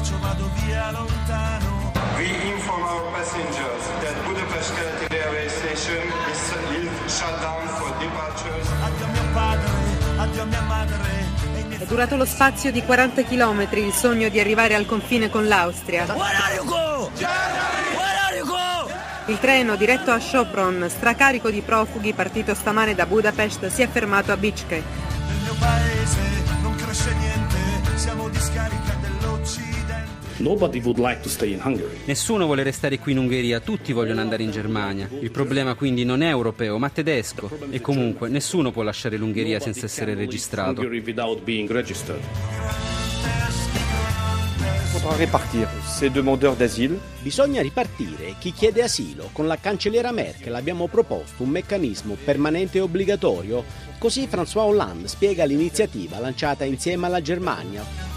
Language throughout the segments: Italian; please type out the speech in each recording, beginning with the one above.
bacio vado via lontano. We inform our passengers that Budapest Keleti railway station is, is shut down for departures. Addio mio padre, addio mia madre. È durato lo spazio di 40 km il sogno di arrivare al confine con l'Austria. Il treno diretto a Sopron, stracarico di profughi partito stamane da Budapest, si è fermato a Bicske. Nel mio paese non cresce niente, siamo discarica Nessuno vuole restare qui in Ungheria, tutti vogliono andare in Germania. Il problema quindi non è europeo, ma tedesco. E comunque nessuno può lasciare l'Ungheria senza essere registrato. Bisogna ripartire chi chiede asilo. Con la cancelliera Merkel abbiamo proposto un meccanismo permanente e obbligatorio. Così François Hollande spiega l'iniziativa lanciata insieme alla Germania.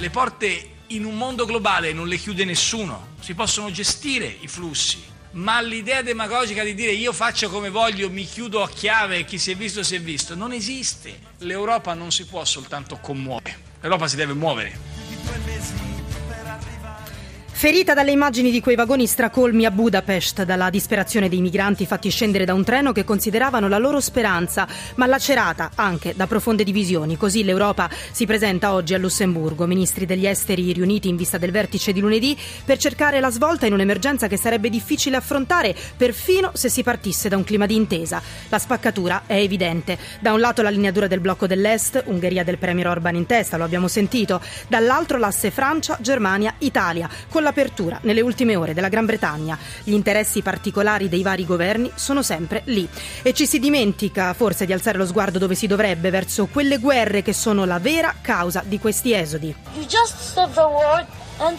Le porte in un mondo globale non le chiude nessuno, si possono gestire i flussi, ma l'idea demagogica di dire io faccio come voglio, mi chiudo a chiave e chi si è visto si è visto, non esiste. L'Europa non si può soltanto commuovere, l'Europa si deve muovere. Ferita dalle immagini di quei vagoni stracolmi a Budapest, dalla disperazione dei migranti fatti scendere da un treno che consideravano la loro speranza, ma lacerata anche da profonde divisioni. Così l'Europa si presenta oggi a Lussemburgo, ministri degli esteri riuniti in vista del vertice di lunedì, per cercare la svolta in un'emergenza che sarebbe difficile affrontare, perfino se si partisse da un clima di intesa. La spaccatura è evidente. Da un lato la linea dura del blocco dell'Est, Ungheria del Premier Orban in testa, lo abbiamo sentito, dall'altro l'asse Francia, Germania, Italia, con l'apertura nelle ultime ore della Gran Bretagna. Gli interessi particolari dei vari governi sono sempre lì e ci si dimentica forse di alzare lo sguardo dove si dovrebbe verso quelle guerre che sono la vera causa di questi esodi. Uh.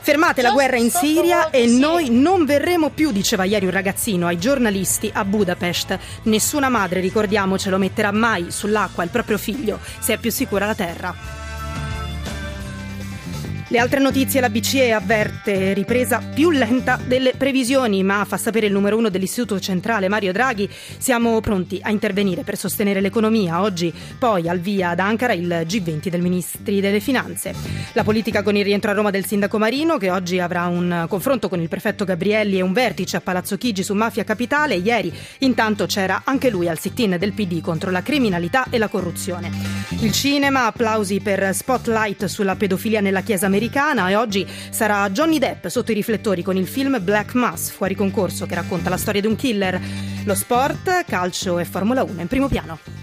Fermate la guerra in Siria e noi non verremo più, diceva ieri un ragazzino ai giornalisti a Budapest. Nessuna madre, ricordiamocelo, metterà mai sull'acqua il proprio figlio se è più sicura la terra. Le altre notizie, la BCE avverte ripresa più lenta delle previsioni, ma fa sapere il numero uno dell'Istituto Centrale Mario Draghi, siamo pronti a intervenire per sostenere l'economia. Oggi poi al via ad Ankara il G20 del Ministri delle Finanze. La politica con il rientro a Roma del sindaco Marino, che oggi avrà un confronto con il prefetto Gabrielli e un vertice a Palazzo Chigi su Mafia Capitale. Ieri intanto c'era anche lui al sit-in del PD contro la criminalità e la corruzione. Il cinema, applausi per Spotlight sulla pedofilia nella Chiesa americana e oggi sarà Johnny Depp sotto i riflettori con il film Black Mass, fuori concorso, che racconta la storia di un killer. Lo sport, calcio e Formula 1 in primo piano.